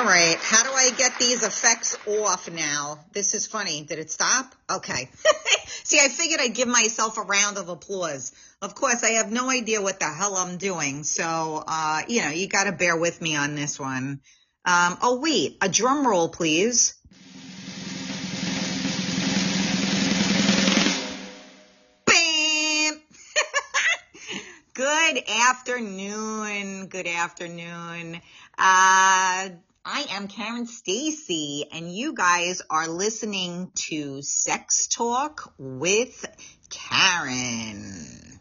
All right. How do I get these effects off now? This is funny. Did it stop? Okay. See, I figured I'd give myself a round of applause. Of course, I have no idea what the hell I'm doing. So, uh, you know, you got to bear with me on this one. Um, oh, wait, a drum roll, please. Bam! Good afternoon. Good afternoon. Uh, I am Karen Stacy, and you guys are listening to Sex Talk with Karen.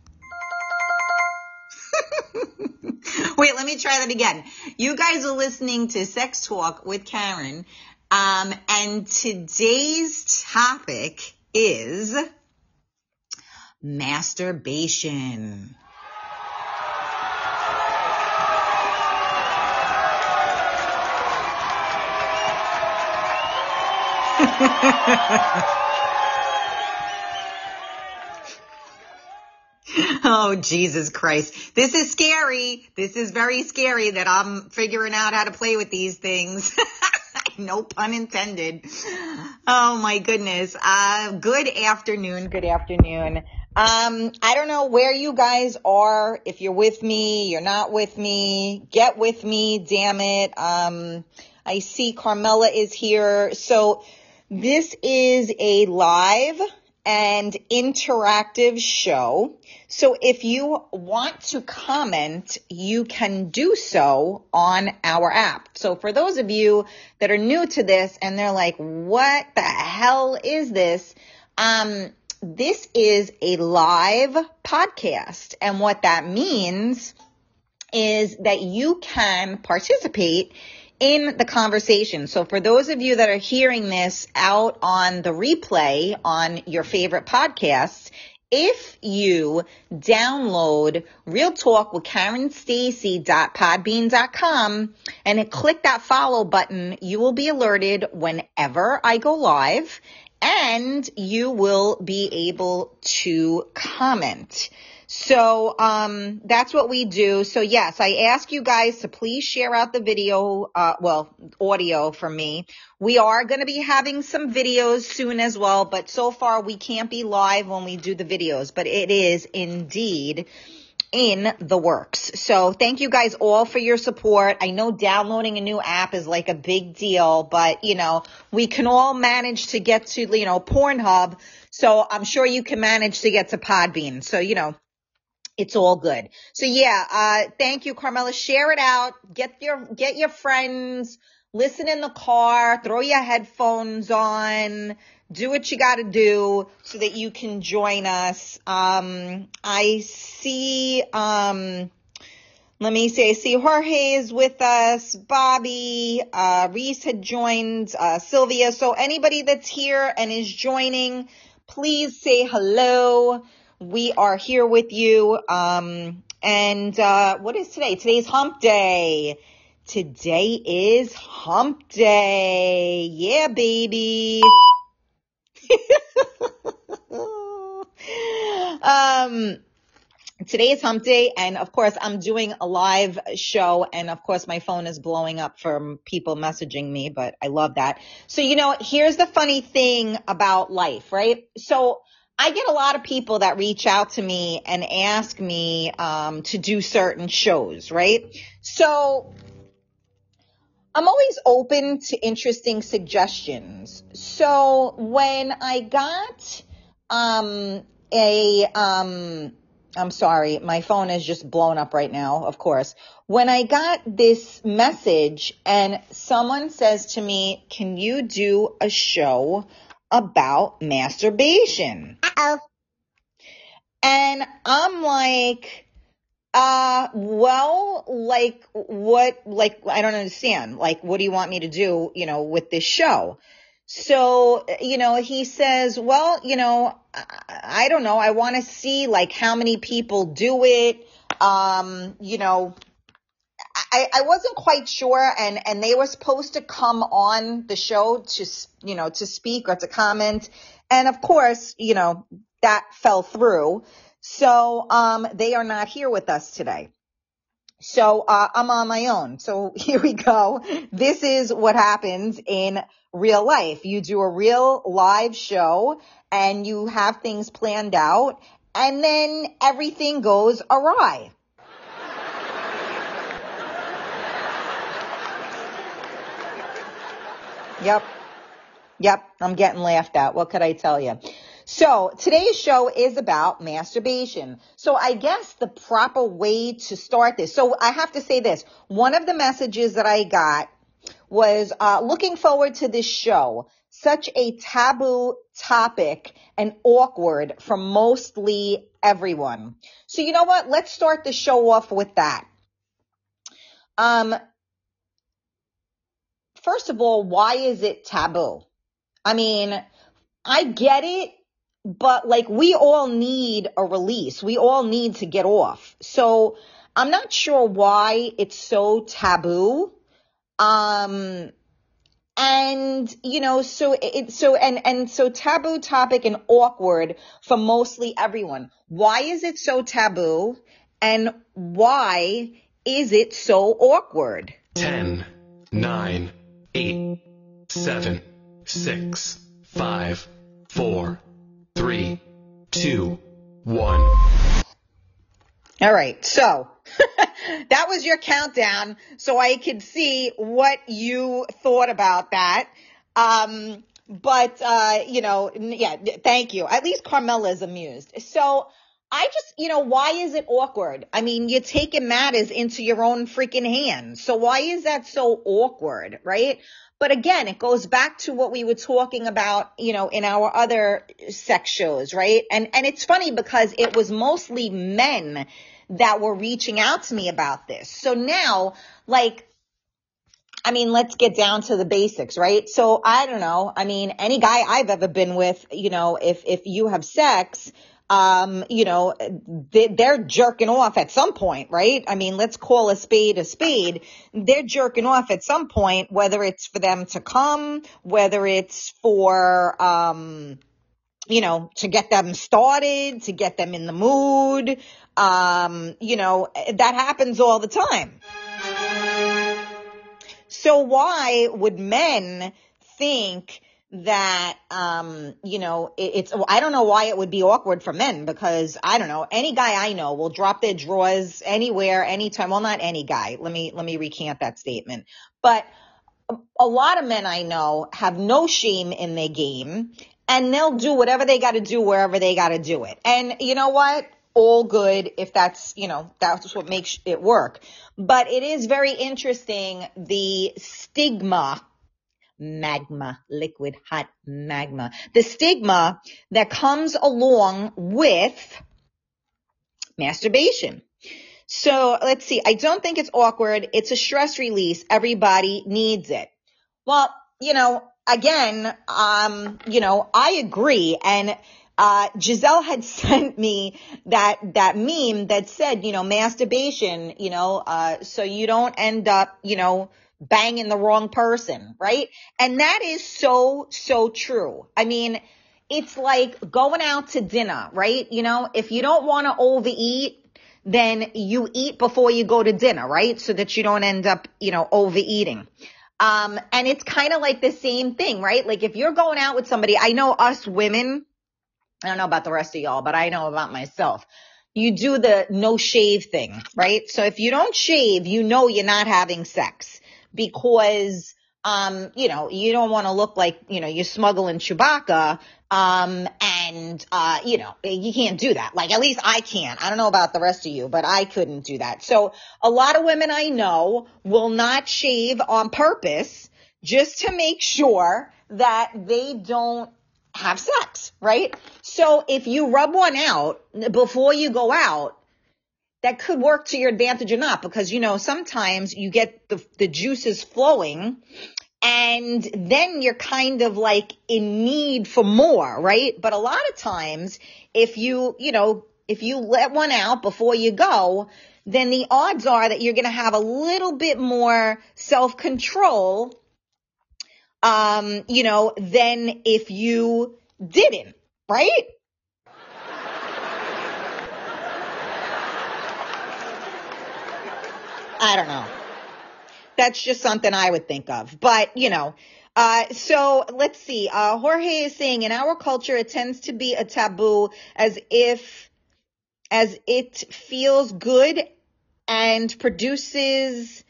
Wait, let me try that again. You guys are listening to Sex Talk with Karen, um, and today's topic is masturbation. oh, Jesus Christ. This is scary. This is very scary that I'm figuring out how to play with these things. no pun intended. Oh my goodness. Uh, good afternoon. Good afternoon. Um, I don't know where you guys are. If you're with me, you're not with me, get with me. Damn it. Um, I see Carmela is here. So this is a live and interactive show. So if you want to comment, you can do so on our app. So for those of you that are new to this and they're like, what the hell is this? Um, this is a live podcast. And what that means is that you can participate in the conversation. So for those of you that are hearing this out on the replay on your favorite podcasts, if you download Real Talk with Karen Stacy.podbean.com and click that follow button, you will be alerted whenever I go live and you will be able to comment. So um, that's what we do. So yes, I ask you guys to please share out the video, uh, well, audio for me. We are going to be having some videos soon as well, but so far we can't be live when we do the videos, but it is indeed in the works. So thank you guys all for your support. I know downloading a new app is like a big deal, but you know, we can all manage to get to, you know, Pornhub. So I'm sure you can manage to get to Podbean. So, you know, it's all good. So yeah, uh, thank you, Carmela. Share it out. Get your, get your friends, listen in the car, throw your headphones on, do what you gotta do so that you can join us. Um, I see, um, let me see, I see Jorge is with us, Bobby, uh, Reese had joined, uh, Sylvia. So anybody that's here and is joining, please say hello. We are here with you. Um, and uh, what is today? Today's hump day. Today is hump day. Yeah, baby. um, today is hump day and of course i'm doing a live show and of course my phone is blowing up from people messaging me but i love that so you know here's the funny thing about life right so I get a lot of people that reach out to me and ask me um, to do certain shows, right? So I'm always open to interesting suggestions. So when I got um, a, um, I'm sorry, my phone is just blown up right now, of course. When I got this message and someone says to me, Can you do a show about masturbation. Uh-oh. And I'm like, uh, well, like what, like, I don't understand. Like, what do you want me to do, you know, with this show? So, you know, he says, well, you know, I, I don't know. I want to see like how many people do it. Um, you know, I, I wasn't quite sure and, and they were supposed to come on the show to, you know, to speak or to comment. And of course, you know, that fell through. So, um, they are not here with us today. So uh, I'm on my own. So here we go. This is what happens in real life. You do a real live show and you have things planned out and then everything goes awry. Yep. Yep. I'm getting laughed at. What could I tell you? So today's show is about masturbation. So I guess the proper way to start this. So I have to say this. One of the messages that I got was uh, looking forward to this show. Such a taboo topic and awkward for mostly everyone. So you know what? Let's start the show off with that. Um, first of all, why is it taboo? I mean, I get it, but like we all need a release. We all need to get off. So I'm not sure why it's so taboo. Um, and you know, so it, so and and so taboo topic and awkward for mostly everyone. Why is it so taboo? And why is it so awkward? 10, 9, 8, 7, 6, 5, 4, 3, 2, 1. All right. So that was your countdown so I could see what you thought about that. Um, but, uh, you know, yeah, thank you. At least Carmela's amused. So I just, you know, why is it awkward? I mean, you're taking matters into your own freaking hands. So why is that so awkward, right? But again, it goes back to what we were talking about, you know, in our other sex shows, right? And, and it's funny because it was mostly men that were reaching out to me about this. So now, like, I mean, let's get down to the basics, right? So I don't know. I mean, any guy I've ever been with, you know, if, if you have sex, um, you know, they, are jerking off at some point, right? I mean, let's call a spade a spade. They're jerking off at some point, whether it's for them to come, whether it's for, um, you know, to get them started, to get them in the mood. Um, you know, that happens all the time. So why would men think that um you know it, it's I don't know why it would be awkward for men because I don't know any guy I know will drop their drawers anywhere anytime well not any guy. Let me let me recant that statement. But a lot of men I know have no shame in their game and they'll do whatever they got to do wherever they got to do it. And you know what? All good if that's you know that's what makes it work. But it is very interesting the stigma magma, liquid hot magma. The stigma that comes along with masturbation. So let's see. I don't think it's awkward. It's a stress release. Everybody needs it. Well, you know, again, um, you know, I agree. And, uh, Giselle had sent me that, that meme that said, you know, masturbation, you know, uh, so you don't end up, you know, banging the wrong person, right? And that is so, so true. I mean, it's like going out to dinner, right? You know, if you don't want to overeat, then you eat before you go to dinner, right? So that you don't end up, you know, overeating. Um, and it's kind of like the same thing, right? Like if you're going out with somebody, I know us women, I don't know about the rest of y'all, but I know about myself. You do the no shave thing, right? So if you don't shave, you know you're not having sex because um, you know, you don't want to look like, you know, you're smuggling Chewbacca. Um, and, uh, you know, you can't do that. Like, at least I can't. I don't know about the rest of you, but I couldn't do that. So a lot of women I know will not shave on purpose just to make sure that they don't have sex, right? So if you rub one out before you go out, that could work to your advantage or not because you know sometimes you get the the juices flowing and then you're kind of like in need for more, right? But a lot of times if you, you know, if you let one out before you go, then the odds are that you're going to have a little bit more self-control um, you know, than if you didn't, right? I don't know. That's just something I would think of. But, you know, uh, so let's see. Uh, Jorge is saying in our culture, it tends to be a taboo as if, as it feels good and produces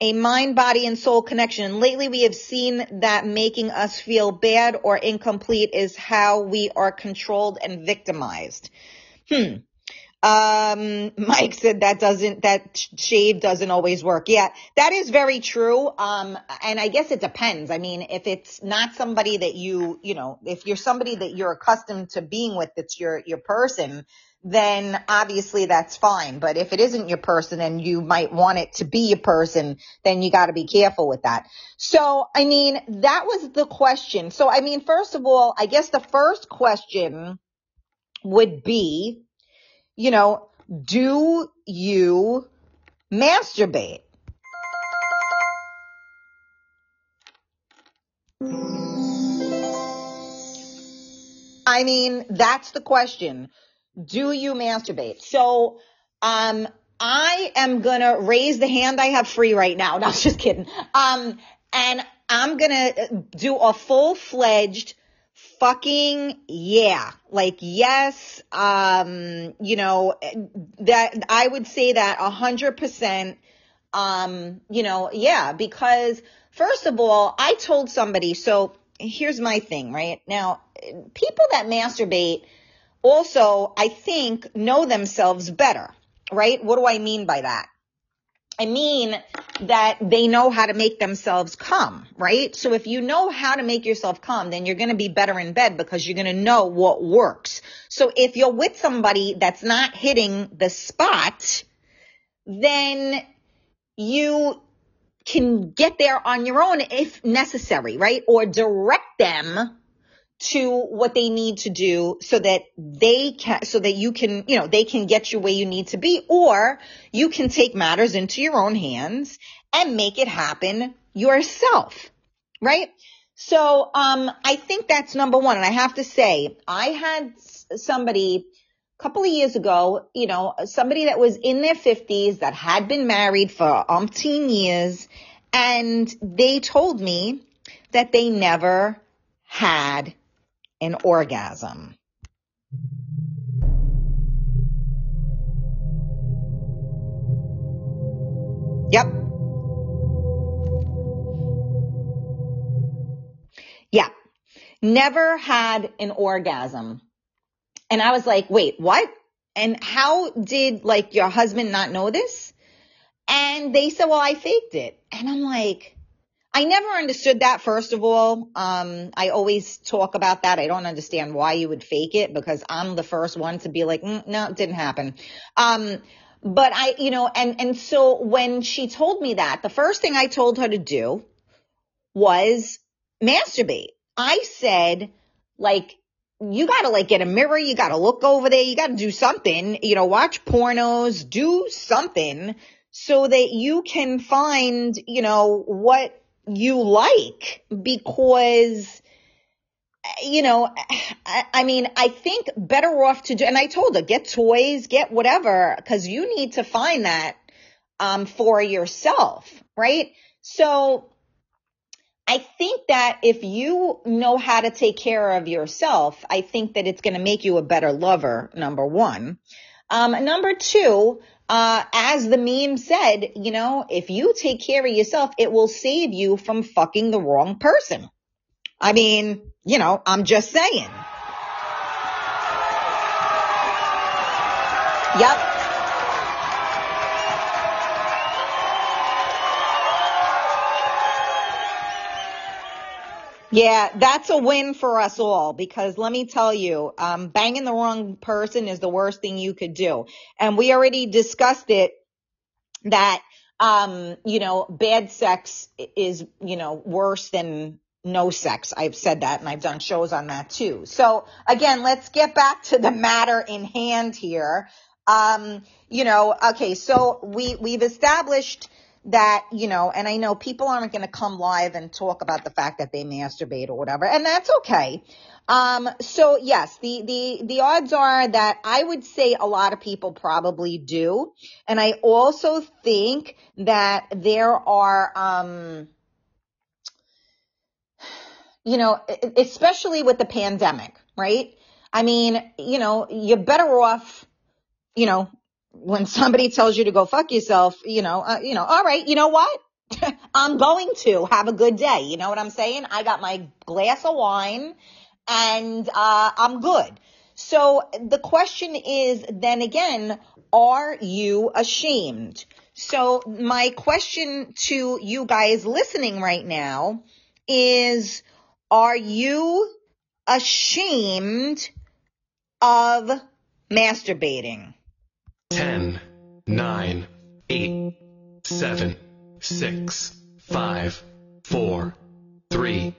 a mind, body, and soul connection. And lately we have seen that making us feel bad or incomplete is how we are controlled and victimized. Hmm. Um, Mike said that doesn't, that shave doesn't always work. Yeah, that is very true. Um, and I guess it depends. I mean, if it's not somebody that you, you know, if you're somebody that you're accustomed to being with, that's your, your person, then obviously that's fine. But if it isn't your person and you might want it to be your person, then you got to be careful with that. So, I mean, that was the question. So, I mean, first of all, I guess the first question would be, you know, do you masturbate? I mean, that's the question. Do you masturbate? So, um, I am gonna raise the hand I have free right now. No, just kidding. Um, and I'm gonna do a full fledged fucking yeah. Like yes, um, you know, that I would say that a hundred percent, um, you know, yeah, because first of all, I told somebody, so here's my thing, right? Now, people that masturbate also, I think, know themselves better, right? What do I mean by that? I mean that they know how to make themselves come, right? So if you know how to make yourself come, then you're going to be better in bed because you're going to know what works. So if you're with somebody that's not hitting the spot, then you can get there on your own if necessary, right? Or direct them to what they need to do so that they can, so that you can, you know, they can get you where you need to be, or you can take matters into your own hands and make it happen yourself, right? So, um, I think that's number one. And I have to say, I had somebody a couple of years ago, you know, somebody that was in their fifties that had been married for umpteen years and they told me that they never had an orgasm. Yep. Yeah. Never had an orgasm. And I was like, wait, what? And how did like your husband not know this? And they said, well, I faked it. And I'm like, I never understood that, first of all. Um, I always talk about that. I don't understand why you would fake it because I'm the first one to be like, mm, no, it didn't happen. Um, but I, you know, and, and so when she told me that, the first thing I told her to do was masturbate. I said, like, you gotta like get a mirror, you gotta look over there, you gotta do something, you know, watch pornos, do something so that you can find, you know, what you like because you know, I, I, mean, I think better off to do, and I told her, get toys, get whatever, cause you need to find that, um, for yourself, right? So I think that if you know how to take care of yourself, I think that it's going to make you a better lover, number one. Um, number two, uh, as the meme said, you know, if you take care of yourself, it will save you from fucking the wrong person. I mean, you know, I'm just saying. Yep. Yeah, that's a win for us all because let me tell you, um, banging the wrong person is the worst thing you could do. And we already discussed it that, um, you know, bad sex is, you know, worse than no sex. I've said that and I've done shows on that too. So again, let's get back to the matter in hand here. Um, you know, okay, so we, we've established that, you know, and I know people aren't going to come live and talk about the fact that they masturbate or whatever, and that's okay. Um, so yes, the, the, the odds are that I would say a lot of people probably do. And I also think that there are, um, you know, especially with the pandemic, right? I mean, you know, you're better off, you know, when somebody tells you to go fuck yourself, you know, uh, you know, all right, you know what? I'm going to have a good day. You know what I'm saying? I got my glass of wine and uh, I'm good. So the question is then again, are you ashamed? So my question to you guys listening right now is, are you ashamed of masturbating? 10, 9, 8, 7, 6, 5, 4, 3,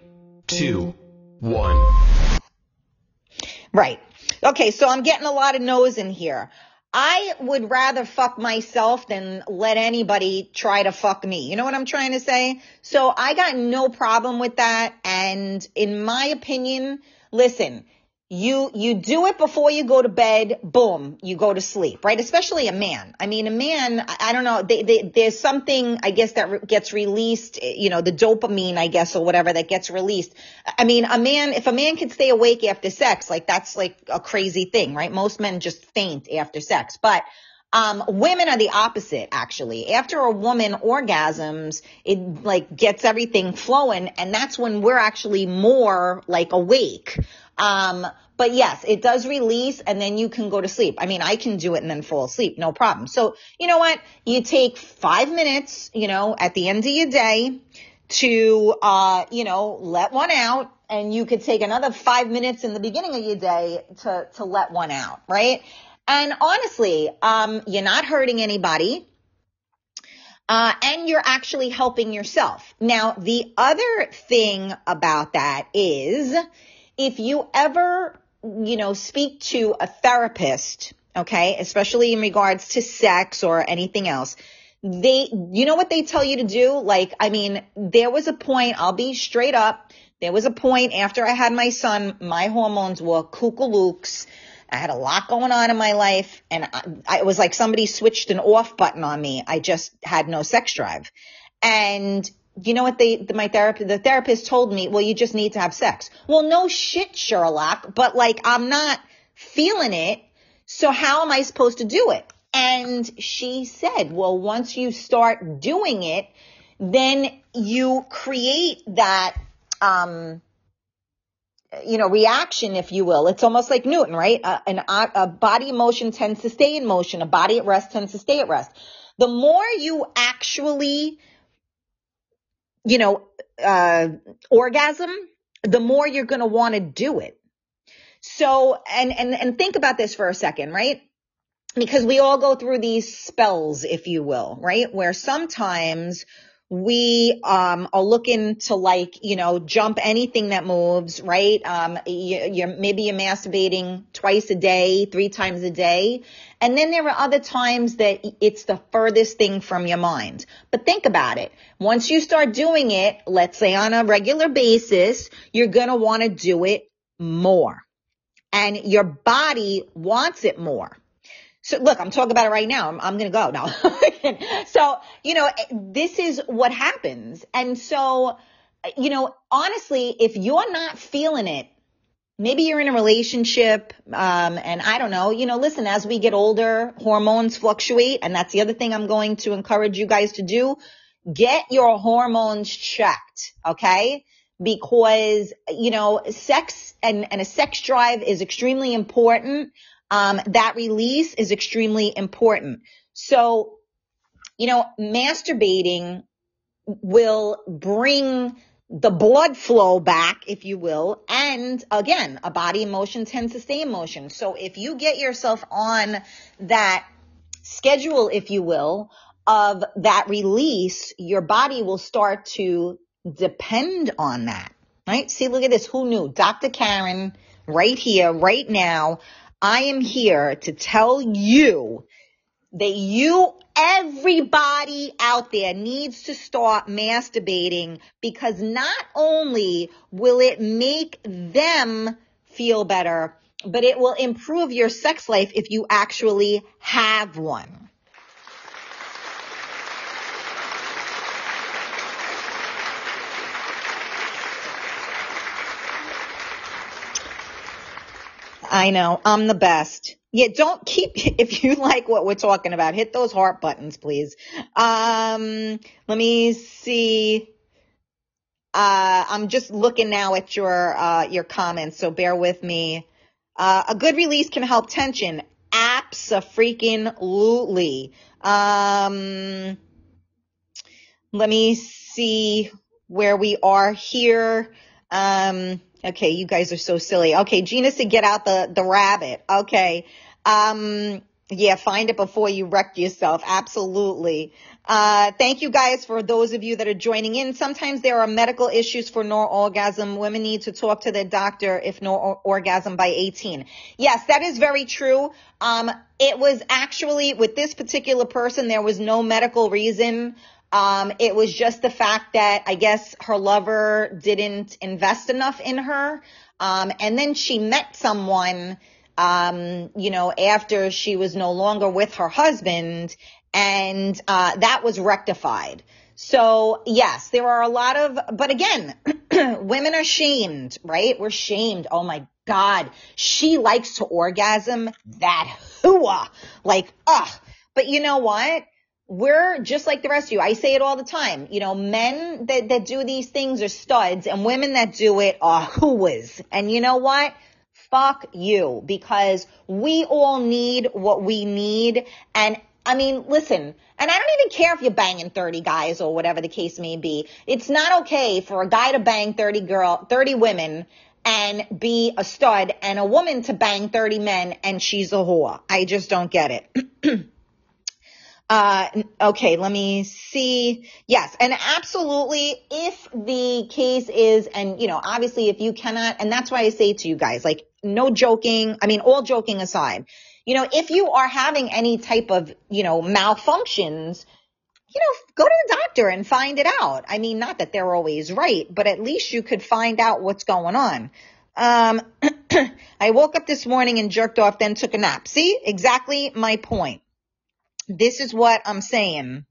2, 1. Right. Okay, so I'm getting a lot of no's in here. I would rather fuck myself than let anybody try to fuck me. You know what I'm trying to say? So I got no problem with that. And in my opinion, listen, you you do it before you go to bed boom you go to sleep right? Especially a man. I mean a man i, I don't know they, they, there's something i guess that re- gets released you know the dopamine i guess or whatever that gets released. I mean a man if a man can stay awake after sex like that's like a crazy thing right? Most men just faint after sex. But um, women are the opposite, actually. After a woman orgasms, it like gets everything flowing, and that's when we're actually more like awake. Um, but yes, it does release and then you can go to sleep. I mean, I can do it and then fall asleep, no problem. So, you know what? You take five minutes, you know, at the end of your day to, uh, you know, let one out and you could take another five minutes in the beginning of your day to, to let one out, right? And honestly, um, you're not hurting anybody. Uh, and you're actually helping yourself. Now, the other thing about that is if you ever, you know, speak to a therapist, okay, especially in regards to sex or anything else, they, you know what they tell you to do? Like, I mean, there was a point, I'll be straight up. There was a point after I had my son, my hormones were kookalooks. I had a lot going on in my life and I, I, it was like somebody switched an off button on me. I just had no sex drive. And you know what they, the, my therapist, the therapist told me, well, you just need to have sex. Well, no shit, Sherlock, but like, I'm not feeling it. So how am I supposed to do it? And she said, well, once you start doing it, then you create that, um, you know, reaction, if you will. It's almost like Newton, right? An, a body motion tends to stay in motion. A body at rest tends to stay at rest. The more you actually you know, uh, orgasm, the more you're going to want to do it. So, and, and, and think about this for a second, right? Because we all go through these spells, if you will, right? Where sometimes we um, are looking to like you know jump anything that moves right um, you, are maybe you're masturbating twice a day three times a day and then there are other times that it's the furthest thing from your mind but think about it once you start doing it let's say on a regular basis you're going to want to do it more and your body wants it more so look, I'm talking about it right now. I'm, I'm going to go now. so, you know, eh, this is what happens. And so, eh, you know, honestly, if you're not feeling it, maybe you're in a relationship, um, and I don't know, you know, listen, as we get older, hormones fluctuate. And that's the other thing I'm going to encourage you guys to do. Get your hormones checked. Okay. Because, you know, sex and, and a sex drive is extremely important um, that release is extremely important. So, you know, masturbating will bring the blood flow back, if you will. And again, a body emotion tends to stay in motion. So if you get yourself on that schedule, if you will, of that release, your body will start to depend on that, right? See, look at this. Who knew? Dr. Karen right here, right now I am here to tell you that you everybody out there needs to start masturbating because not only will it make them feel better, but it will improve your sex life if you actually have one. I know. I'm the best. Yeah, don't keep, if you like what we're talking about, hit those heart buttons, please. Um, let me see. Uh, I'm just looking now at your, uh, your comments, so bear with me. Uh, a good release can help tension. Abso-freaking-lutely. Um, let me see where we are here. Um, Okay, you guys are so silly. Okay, Gina said get out the, the rabbit. Okay. Um, yeah, find it before you wreck yourself. Absolutely. Uh, thank you guys for those of you that are joining in. Sometimes there are medical issues for no orgasm. Women need to talk to their doctor if no orgasm by 18. Yes, that is very true. Um, it was actually with this particular person, there was no medical reason. Um, it was just the fact that I guess her lover didn't invest enough in her. Um, and then she met someone, um, you know, after she was no longer with her husband and, uh, that was rectified. So yes, there are a lot of, but again, women are shamed, right? We're shamed. Oh my God. She likes to orgasm that hooah. Like, ugh. But you know what? We're just like the rest of you. I say it all the time. You know, men that, that do these things are studs and women that do it are whoas. And you know what? Fuck you because we all need what we need. And I mean, listen, and I don't even care if you're banging 30 guys or whatever the case may be. It's not okay for a guy to bang 30 girl, 30 women and be a stud and a woman to bang 30 men and she's a whore. I just don't get it. Uh, okay, let me see. Yes, and absolutely, if the case is, and you know, obviously, if you cannot, and that's why I say to you guys, like, no joking. I mean, all joking aside, you know, if you are having any type of, you know, malfunctions, you know, go to the doctor and find it out. I mean, not that they're always right, but at least you could find out what's going on. Um, I woke up this morning and jerked off, then took a nap. See, exactly my point. This is what I'm saying.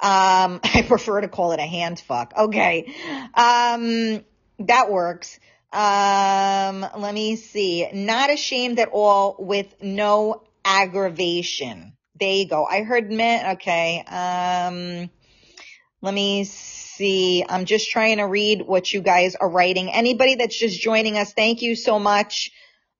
Um, I prefer to call it a hand fuck. Okay. Um, that works. Um, let me see. Not ashamed at all with no aggravation. There you go. I heard men. Okay. Um, let me see. I'm just trying to read what you guys are writing. Anybody that's just joining us, thank you so much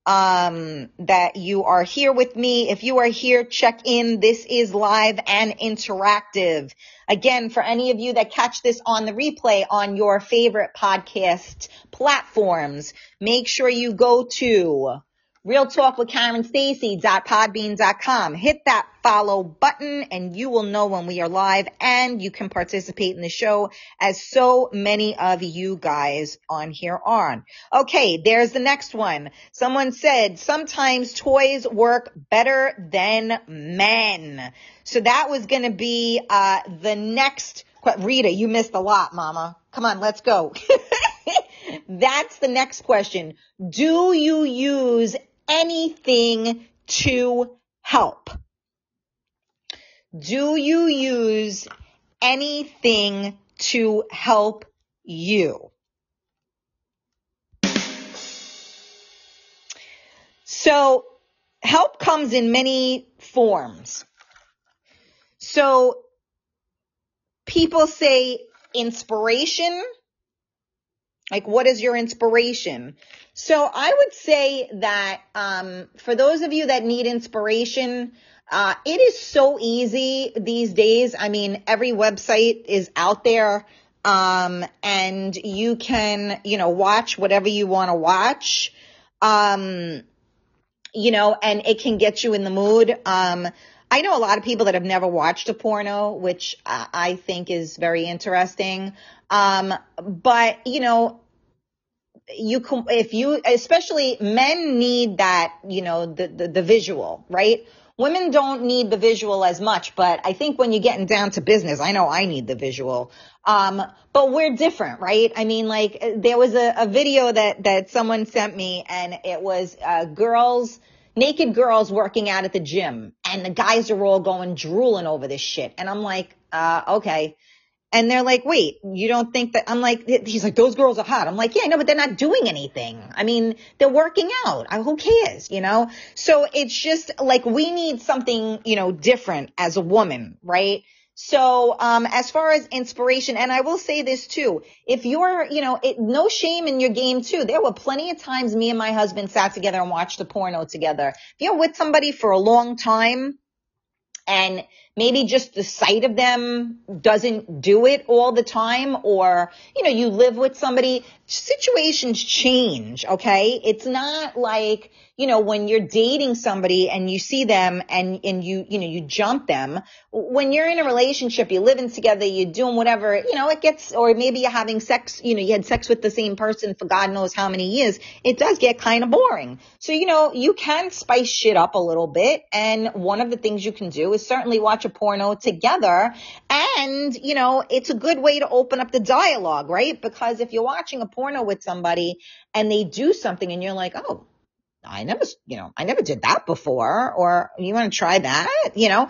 um, that you are here with me. If you are here, check in. This is live and interactive. Again, for any of you that catch this on the replay on your favorite podcast platforms, make sure you go to Real Talk with Karen Stacy.podbean.com. Hit that follow button and you will know when we are live and you can participate in the show as so many of you guys on here are. Okay, there's the next one. Someone said sometimes toys work better than men. So that was going to be, uh, the next, Rita, you missed a lot, mama. Come on, let's go. That's the next question. Do you use anything to help? Do you use anything to help you? So help comes in many forms. So people say inspiration. Like, what is your inspiration? So I would say that um, for those of you that need inspiration, uh, it is so easy these days. I mean, every website is out there, um, and you can, you know, watch whatever you want to watch. Um, you know, and it can get you in the mood. Um, I know a lot of people that have never watched a porno, which I think is very interesting. Um, but you know, you can, if you, especially men need that, you know, the, the, the visual, right? women don't need the visual as much, but I think when you're getting down to business, I know I need the visual. Um, but we're different, right? I mean, like there was a, a video that, that someone sent me and it was, uh, girls, naked girls working out at the gym and the guys are all going drooling over this shit. And I'm like, uh, okay. And they're like, wait, you don't think that I'm like, he's like, those girls are hot. I'm like, yeah, I know, but they're not doing anything. I mean, they're working out. I, who cares, you know? So it's just like, we need something, you know, different as a woman, right? So, um, as far as inspiration, and I will say this too, if you're, you know, it, no shame in your game too. There were plenty of times me and my husband sat together and watched a porno together. If you're with somebody for a long time and maybe just the sight of them doesn't do it all the time or, you know, you live with somebody, situations change, okay? It's not like, you know, when you're dating somebody and you see them and, and you, you know, you jump them, when you're in a relationship, you're living together, you're doing whatever, you know, it gets, or maybe you're having sex, you know, you had sex with the same person for God knows how many years, it does get kind of boring. So, you know, you can spice shit up a little bit. And one of the things you can do is certainly watch a porno together. And, you know, it's a good way to open up the dialogue, right? Because if you're watching a porno with somebody and they do something and you're like, oh, I never, you know, I never did that before, or you want to try that, you know,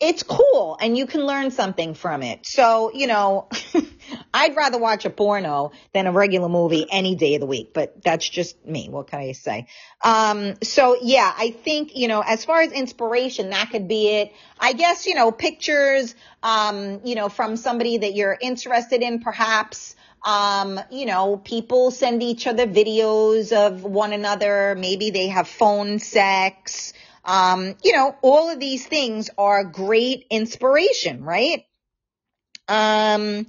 it's cool and you can learn something from it. So, you know, I'd rather watch a porno than a regular movie any day of the week, but that's just me. What can I say? Um, so yeah, I think, you know, as far as inspiration, that could be it. I guess, you know, pictures, um, you know, from somebody that you're interested in perhaps, um, you know, people send each other videos of one another. Maybe they have phone sex. Um, you know, all of these things are great inspiration, right? Um,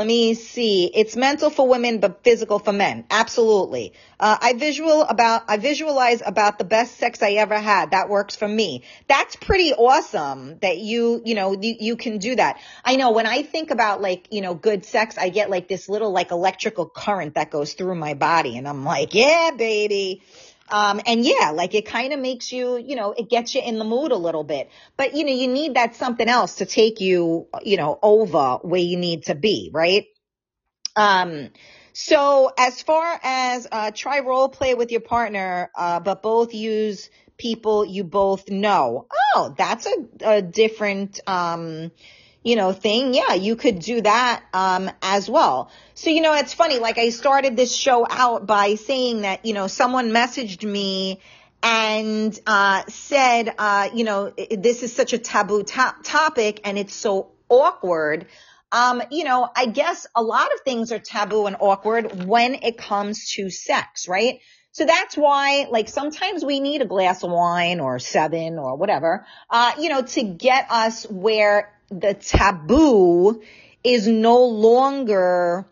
let me see. It's mental for women, but physical for men. Absolutely. Uh, I visual about, I visualize about the best sex I ever had. That works for me. That's pretty awesome that you, you know, you, you can do that. I know when I think about like, you know, good sex, I get like this little like electrical current that goes through my body and I'm like, yeah, baby. Um, and yeah, like it kind of makes you, you know, it gets you in the mood a little bit. But you know, you need that something else to take you, you know, over where you need to be, right? Um, so as far as uh, try role play with your partner, uh, but both use people you both know. Oh, that's a, a different um, you know, thing, yeah, you could do that, um, as well. So, you know, it's funny, like I started this show out by saying that, you know, someone messaged me and, uh, said, uh, you know, this is such a taboo to- topic and it's so awkward. Um, you know, I guess a lot of things are taboo and awkward when it comes to sex, right? So that's why, like, sometimes we need a glass of wine or seven or whatever, uh, you know, to get us where the taboo is no longer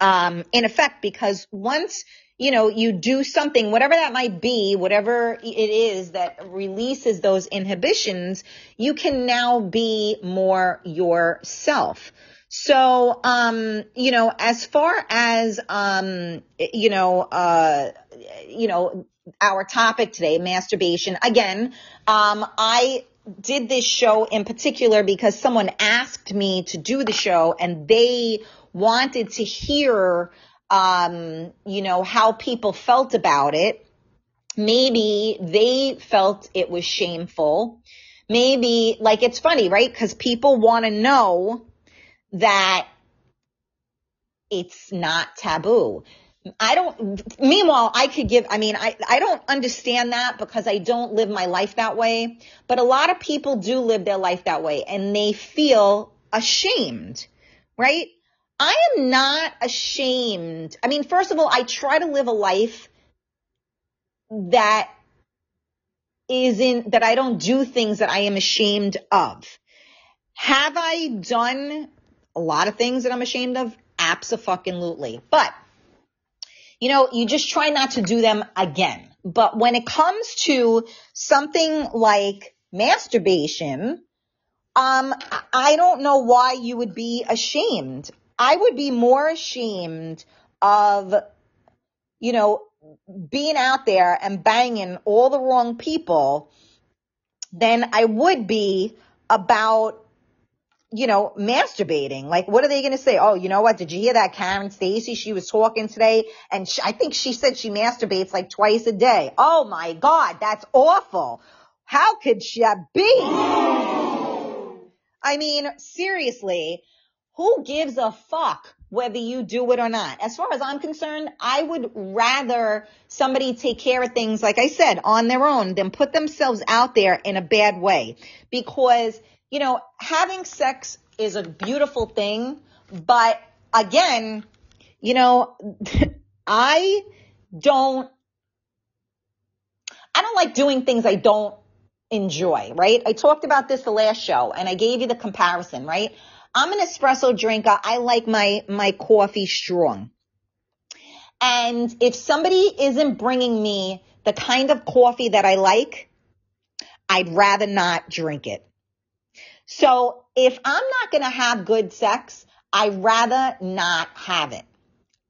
um, in effect because once you know you do something whatever that might be whatever it is that releases those inhibitions you can now be more yourself. So um you know as far as um you know uh you know our topic today masturbation again um i did this show in particular because someone asked me to do the show and they wanted to hear, um, you know, how people felt about it. Maybe they felt it was shameful. Maybe, like, it's funny, right? Because people want to know that it's not taboo. I don't, meanwhile, I could give, I mean, I, I don't understand that because I don't live my life that way, but a lot of people do live their life that way and they feel ashamed, right? I am not ashamed. I mean, first of all, I try to live a life that isn't, that I don't do things that I am ashamed of. Have I done a lot of things that I'm ashamed of? Absolutely. But you know, you just try not to do them again. But when it comes to something like masturbation, um, I don't know why you would be ashamed. I would be more ashamed of, you know, being out there and banging all the wrong people than I would be about you know, masturbating. Like, what are they going to say? Oh, you know what? Did you hear that Karen Stacy? She was talking today and she, I think she said she masturbates like twice a day. Oh my God, that's awful. How could she be? I mean, seriously, who gives a fuck whether you do it or not? As far as I'm concerned, I would rather somebody take care of things, like I said, on their own than put themselves out there in a bad way because you know, having sex is a beautiful thing, but again, you know, I don't, I don't like doing things I don't enjoy, right? I talked about this the last show and I gave you the comparison, right? I'm an espresso drinker. I like my, my coffee strong. And if somebody isn't bringing me the kind of coffee that I like, I'd rather not drink it. So if I'm not going to have good sex, I'd rather not have it.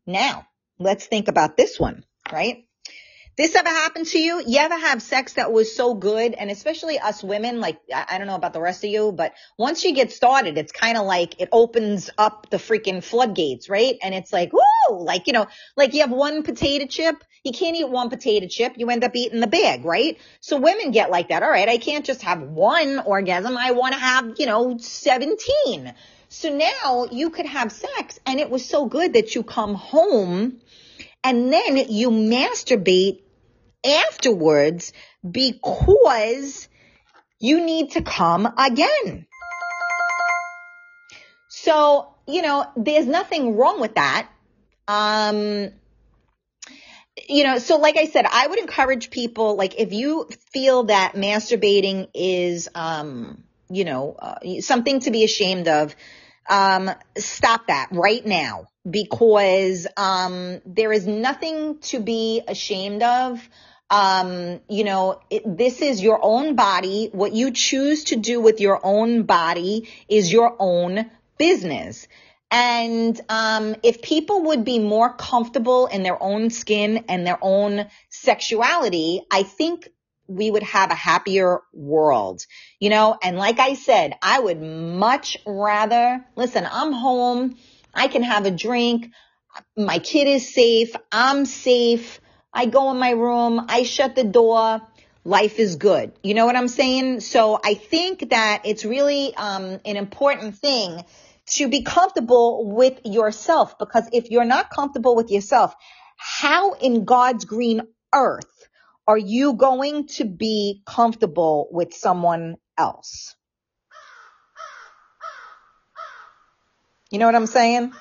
Now, let's think about this one, right? This ever happened to you? You ever have sex that was so good? And especially us women, like, I don't know about the rest of you, but once you get started, it's kind of like it opens up the freaking floodgates, right? And it's like, woo, like, you know, like you have one potato chip. You can't eat one potato chip. You end up eating the bag, right? So women get like that. All right. I can't just have one orgasm. I want to have, you know, 17. So now you could have sex and it was so good that you come home and then you masturbate afterwards because you need to come again. So, you know, there's nothing wrong with that. Um, you know, so like I said, I would encourage people, like if you feel that masturbating is, um, you know, uh, something to be ashamed of, um, stop that right now because, um, there is nothing to be ashamed of. Um, you know, it, this is your own body. What you choose to do with your own body is your own business. And um, if people would be more comfortable in their own skin and their own sexuality, I think we would have a happier world. You know, and like I said, I would much rather, listen, I'm home. I can have a drink. My kid is safe. I'm safe. I go in my room, I shut the door, life is good. You know what I'm saying? So I think that it's really um, an important thing to be comfortable with yourself because if you're not comfortable with yourself, how in God's green earth are you going to be comfortable with someone else? You know what I'm saying?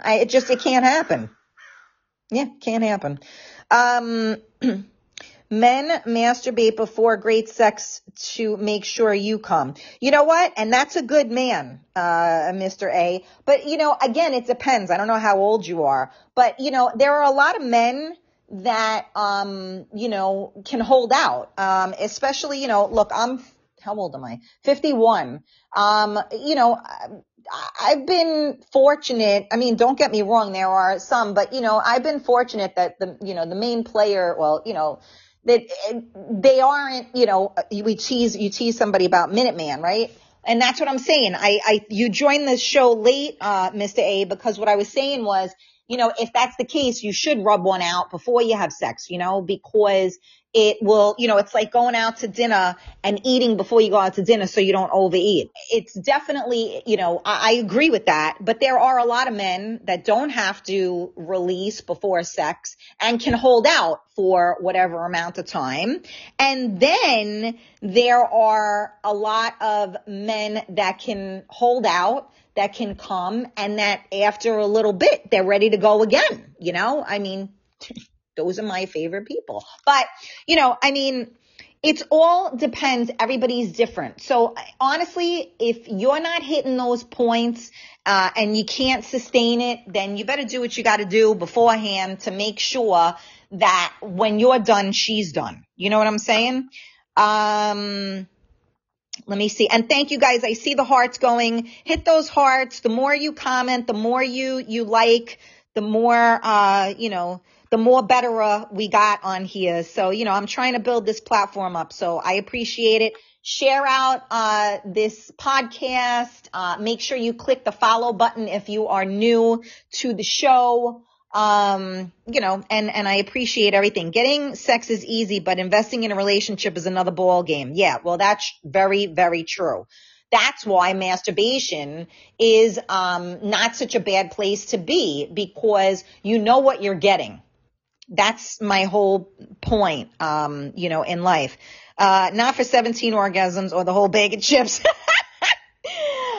I, it just, it can't happen. Yeah, can't happen. Um, men masturbate before great sex to make sure you come. You know what? And that's a good man, uh, Mr. A. But, you know, again, it depends. I don't know how old you are, but, you know, there are a lot of men that, um, you know, can hold out. Um, especially, you know, look, I'm, how old am I? 51. Um, you know, I've been fortunate. I mean, don't get me wrong. There are some, but you know, I've been fortunate that the, you know, the main player, well, you know, that they aren't, you know, we tease, you tease somebody about Minuteman, right? And that's what I'm saying. I, I, you joined the show late, uh, Mr. A, because what I was saying was, you know, if that's the case, you should rub one out before you have sex, you know, because it will, you know, it's like going out to dinner and eating before you go out to dinner so you don't overeat. It's definitely, you know, I, I, agree with that, but there are a lot of men that don't have to release before sex and can hold out for whatever amount of time. And then there are a lot of men that can hold out that can come and that after a little bit, they're ready to go again. You know, I mean, those are my favorite people. But, you know, I mean, it's all depends. Everybody's different. So honestly, if you're not hitting those points, uh, and you can't sustain it, then you better do what you got to do beforehand to make sure that when you're done, she's done. You know what I'm saying? Um, let me see. And thank you guys. I see the hearts going. Hit those hearts. The more you comment, the more you, you like, the more, uh, you know, the more better uh, we got on here. So, you know, I'm trying to build this platform up. So I appreciate it. Share out uh, this podcast. Uh, make sure you click the follow button if you are new to the show. Um, you know, and and I appreciate everything. Getting sex is easy, but investing in a relationship is another ball game. Yeah, well, that's very very true. That's why masturbation is um, not such a bad place to be because you know what you're getting. That's my whole point, um, you know, in life. Uh, not for 17 orgasms or the whole bag of chips.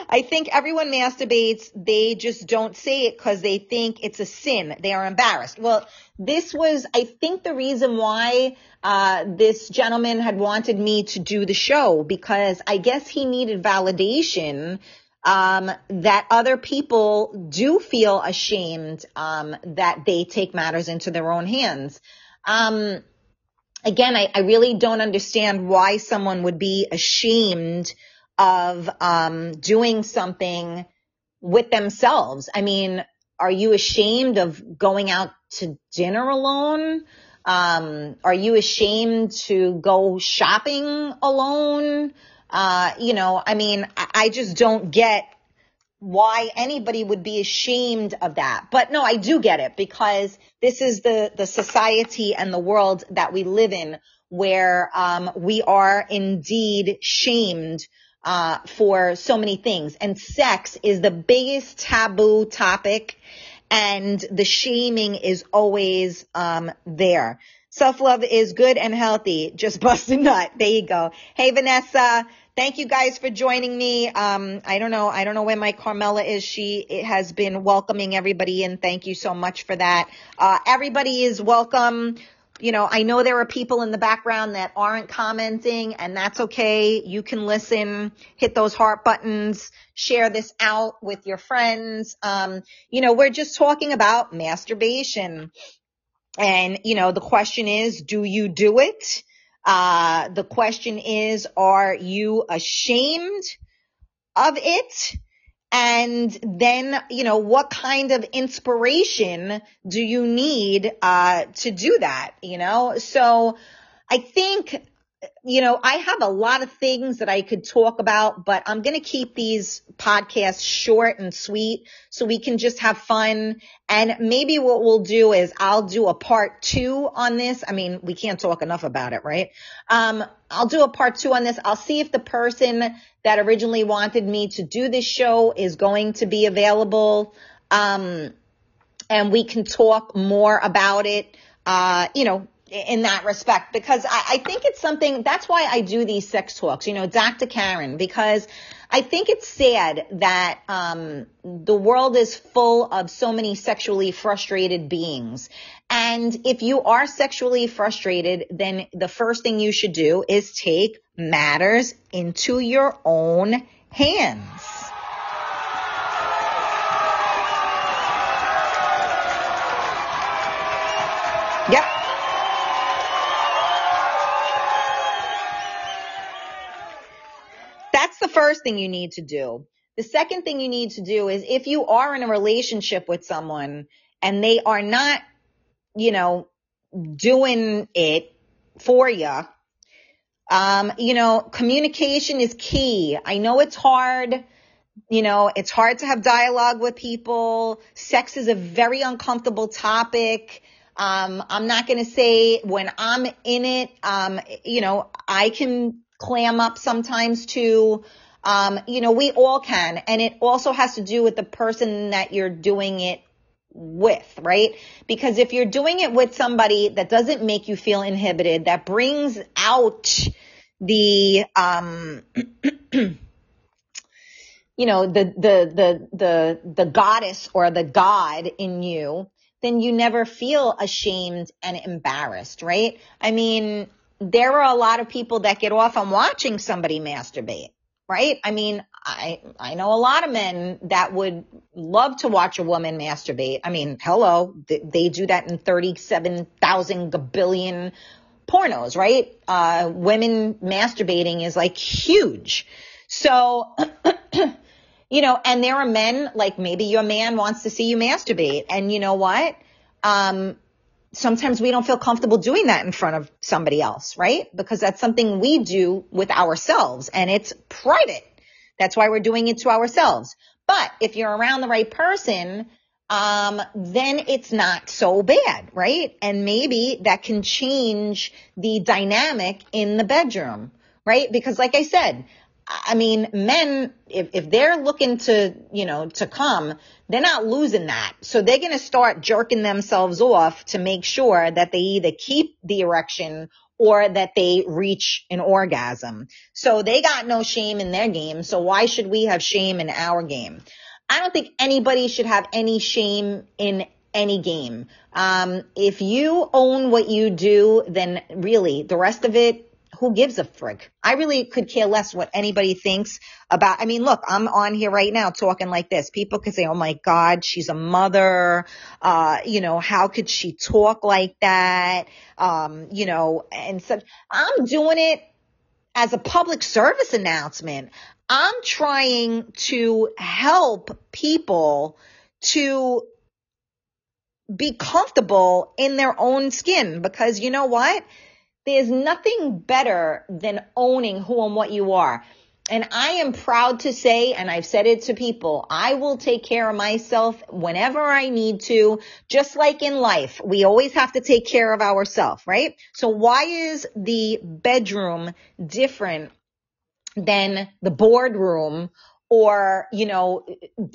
I think everyone masturbates. They just don't say it because they think it's a sin. They are embarrassed. Well, this was, I think, the reason why uh, this gentleman had wanted me to do the show because I guess he needed validation um, that other people do feel ashamed um, that they take matters into their own hands. Um, again, I, I, really don't understand why someone would be ashamed of um, doing something with themselves. I mean, are you ashamed of going out to dinner alone? Um, are you ashamed to go shopping alone? Uh, you know, I mean, I, I just don't get why anybody would be ashamed of that. But no, I do get it because this is the, the society and the world that we live in where, um, we are indeed shamed, uh, for so many things. And sex is the biggest taboo topic and the shaming is always, um, there. Self love is good and healthy. Just bust a nut. There you go. Hey, Vanessa. Thank you guys for joining me. Um, I don't know. I don't know where my Carmela is. She has been welcoming everybody in. Thank you so much for that. Uh, everybody is welcome. You know, I know there are people in the background that aren't commenting and that's okay. You can listen, hit those heart buttons, share this out with your friends. Um, you know, we're just talking about masturbation. And, you know, the question is, do you do it? Uh, the question is, are you ashamed of it? And then, you know, what kind of inspiration do you need, uh, to do that? You know, so I think you know, I have a lot of things that I could talk about, but I'm going to keep these podcasts short and sweet so we can just have fun. And maybe what we'll do is I'll do a part two on this. I mean, we can't talk enough about it, right? Um, I'll do a part two on this. I'll see if the person that originally wanted me to do this show is going to be available. Um, and we can talk more about it. Uh, you know, in that respect because I, I, think it's something that's why I do these sex talks, you know, Dr. Karen, because I think it's sad that um, the world is full of so many sexually frustrated beings. And if you are sexually frustrated, then the first thing you should do is take matters into your own hands. First thing you need to do. The second thing you need to do is if you are in a relationship with someone and they are not, you know, doing it for you, um, you know, communication is key. I know it's hard. You know, it's hard to have dialogue with people. Sex is a very uncomfortable topic. Um, I'm not going to say when I'm in it, um, you know, I can clam up sometimes too. Um, you know, we all can. And it also has to do with the person that you're doing it with, right? Because if you're doing it with somebody that doesn't make you feel inhibited, that brings out the, um, you know, the, the, the, the, the goddess or the god in you, then you never feel ashamed and embarrassed, right? I mean, there are a lot of people that get off on watching somebody masturbate, right? I mean, I, I know a lot of men that would love to watch a woman masturbate. I mean, hello, they, they do that in 37,000 billion pornos, right? Uh, women masturbating is like huge. So, you know, and there are men, like maybe your man wants to see you masturbate. And you know what? Um, sometimes we don't feel comfortable doing that in front of somebody else, right? Because that's something we do with ourselves and it's private. That's why we're doing it to ourselves. But if you're around the right person, um, then it's not so bad, right? And maybe that can change the dynamic in the bedroom, right? Because like I said, I mean, men, if, if they're looking to, you know, to come, they're not losing that. So they're going to start jerking themselves off to make sure that they either keep the erection or that they reach an orgasm. So they got no shame in their game. So why should we have shame in our game? I don't think anybody should have any shame in any game. Um, if you own what you do, then really the rest of it, who gives a frig? I really could care less what anybody thinks about. I mean, look, I'm on here right now talking like this. People could say, "Oh my God, she's a mother." Uh, you know, how could she talk like that? Um, you know, and such. I'm doing it as a public service announcement. I'm trying to help people to be comfortable in their own skin because you know what? There's nothing better than owning who and what you are. And I am proud to say, and I've said it to people, I will take care of myself whenever I need to, just like in life. We always have to take care of ourselves, right? So why is the bedroom different than the boardroom or, you know,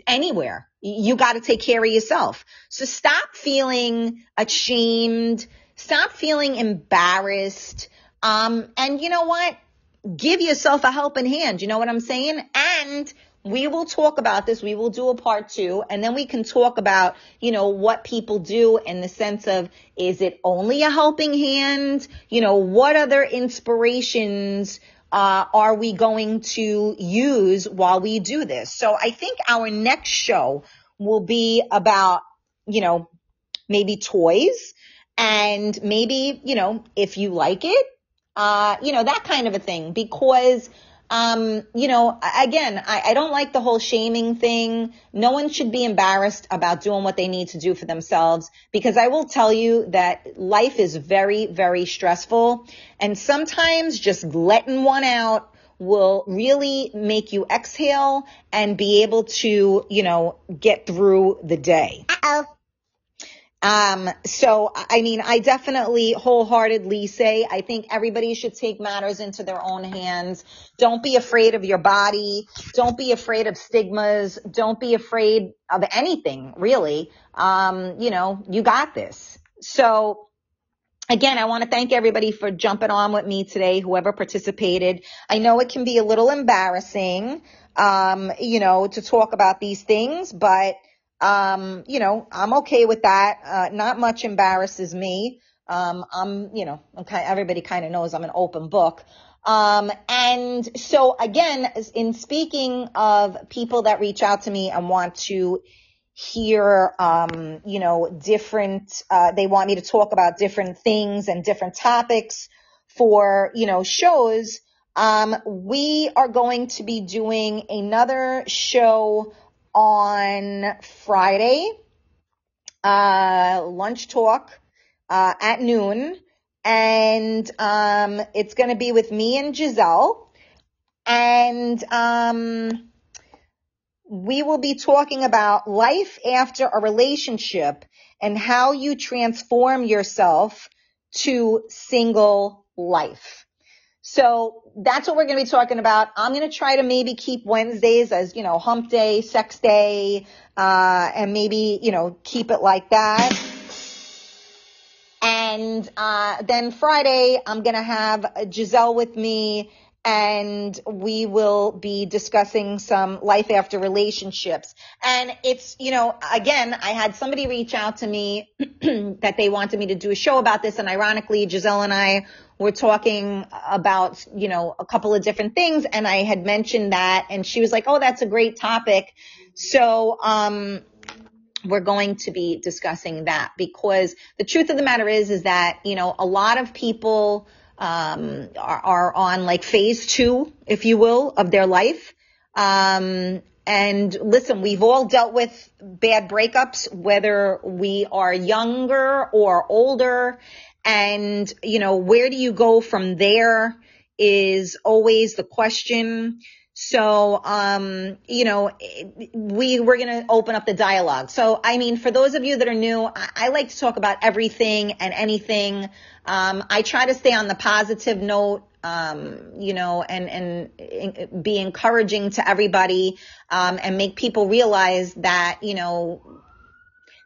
anywhere. You got to take care of yourself. So stop feeling ashamed. Stop feeling embarrassed. Um, and you know what? Give yourself a helping hand. You know what I'm saying? And we will talk about this. We will do a part two and then we can talk about, you know, what people do in the sense of, is it only a helping hand? You know, what other inspirations uh, are we going to use while we do this? So I think our next show will be about, you know, maybe toys and maybe, you know, if you like it, uh, you know, that kind of a thing because um, you know, again, I, I don't like the whole shaming thing. No one should be embarrassed about doing what they need to do for themselves because I will tell you that life is very, very stressful. And sometimes just letting one out will really make you exhale and be able to, you know, get through the day. Uh-oh. Um, so, I mean, I definitely wholeheartedly say I think everybody should take matters into their own hands. Don't be afraid of your body. Don't be afraid of stigmas. Don't be afraid of anything, really. Um, you know, you got this. So, Again, I want to thank everybody for jumping on with me today, whoever participated. I know it can be a little embarrassing, um, you know, to talk about these things, but um, you know, I'm okay with that. Uh, not much embarrasses me. Um, I'm, you know, okay, everybody kind of knows I'm an open book. Um, and so again, in speaking of people that reach out to me and want to hear, um, you know, different, uh, they want me to talk about different things and different topics for, you know, shows. Um, we are going to be doing another show on Friday, uh, lunch talk, uh, at noon. And, um, it's going to be with me and Giselle. And, um, we will be talking about life after a relationship and how you transform yourself to single life. So that's what we're going to be talking about. I'm going to try to maybe keep Wednesdays as, you know, hump day, sex day, uh, and maybe, you know, keep it like that. And, uh, then Friday, I'm going to have Giselle with me and we will be discussing some life after relationships. And it's, you know, again, I had somebody reach out to me that they wanted me to do a show about this. And ironically, Giselle and I were talking about, you know, a couple of different things. And I had mentioned that and she was like, Oh, that's a great topic. So, um, we're going to be discussing that because the truth of the matter is, is that, you know, a lot of people, um, are, are on like phase two, if you will, of their life. Um, and listen, we've all dealt with bad breakups, whether we are younger or older. And, you know, where do you go from there is always the question. So, um, you know, we we're going to open up the dialogue. So, I mean, for those of you that are new, I, I like to talk about everything and anything. Um, I try to stay on the positive note um, you know, and, and be encouraging to everybody, um, and make people realize that, you know,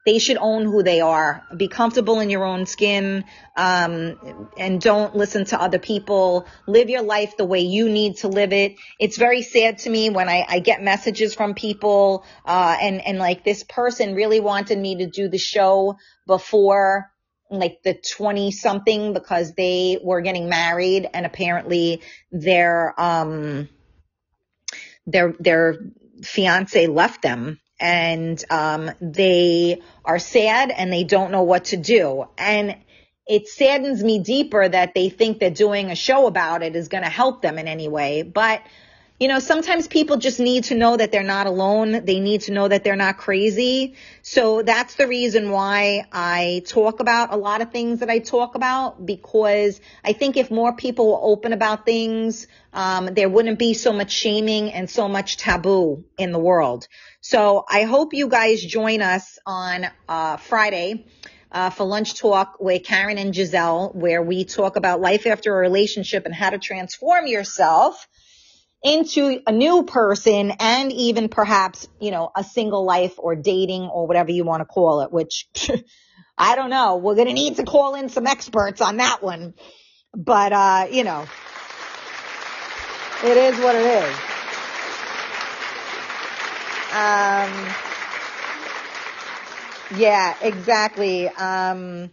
they should own who they are, be comfortable in your own skin, um, and don't listen to other people. Live your life the way you need to live it. It's very sad to me when I, I get messages from people, uh, and, and like this person really wanted me to do the show before like the 20 something because they were getting married and apparently their um their their fiance left them and um they are sad and they don't know what to do and it saddens me deeper that they think that doing a show about it is going to help them in any way but you know, sometimes people just need to know that they're not alone. They need to know that they're not crazy. So that's the reason why I talk about a lot of things that I talk about because I think if more people were open about things, um, there wouldn't be so much shaming and so much taboo in the world. So I hope you guys join us on uh, Friday. Uh, for lunch talk with Karen and Giselle, where we talk about life after a relationship and how to transform yourself into a new person and even perhaps, you know, a single life or dating or whatever you want to call it, which I don't know. We're going to need to call in some experts on that one. But, uh, you know, it is what it is. Um, yeah, exactly. Um,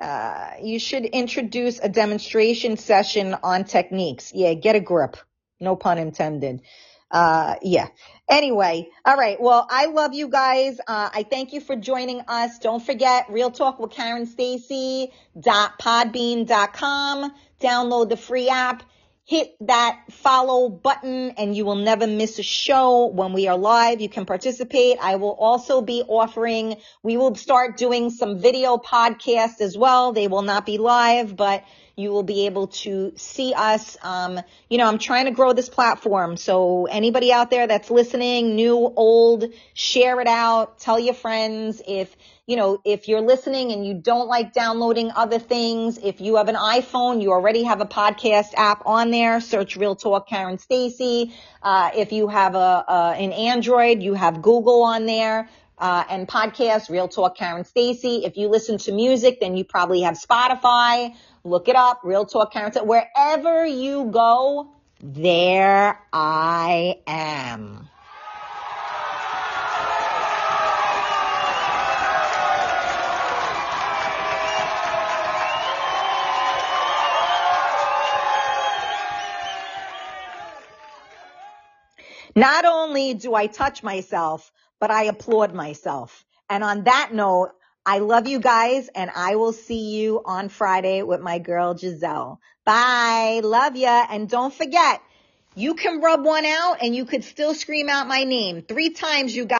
uh, you should introduce a demonstration session on techniques. Yeah, get a grip. No pun intended. Uh, yeah. Anyway, all right. Well, I love you guys. Uh, I thank you for joining us. Don't forget, Real Talk with Karen Stacy dot podbean.com. Download the free app. Hit that follow button and you will never miss a show when we are live. You can participate. I will also be offering, we will start doing some video podcasts as well. They will not be live, but you will be able to see us. Um, you know, I'm trying to grow this platform. So anybody out there that's listening, new, old, share it out. Tell your friends. If, you know, if you're listening and you don't like downloading other things, if you have an iPhone, you already have a podcast app on there. Search Real Talk Karen Stacy. Uh, if you have a, a, an Android, you have Google on there. Uh, and podcast, Real Talk Karen Stacy. If you listen to music, then you probably have Spotify. Look it up, Real Talk Karen. Wherever you go, there I am. Not only do I touch myself, but I applaud myself. And on that note, I love you guys and I will see you on Friday with my girl Giselle. Bye. Love ya. And don't forget, you can rub one out and you could still scream out my name three times you got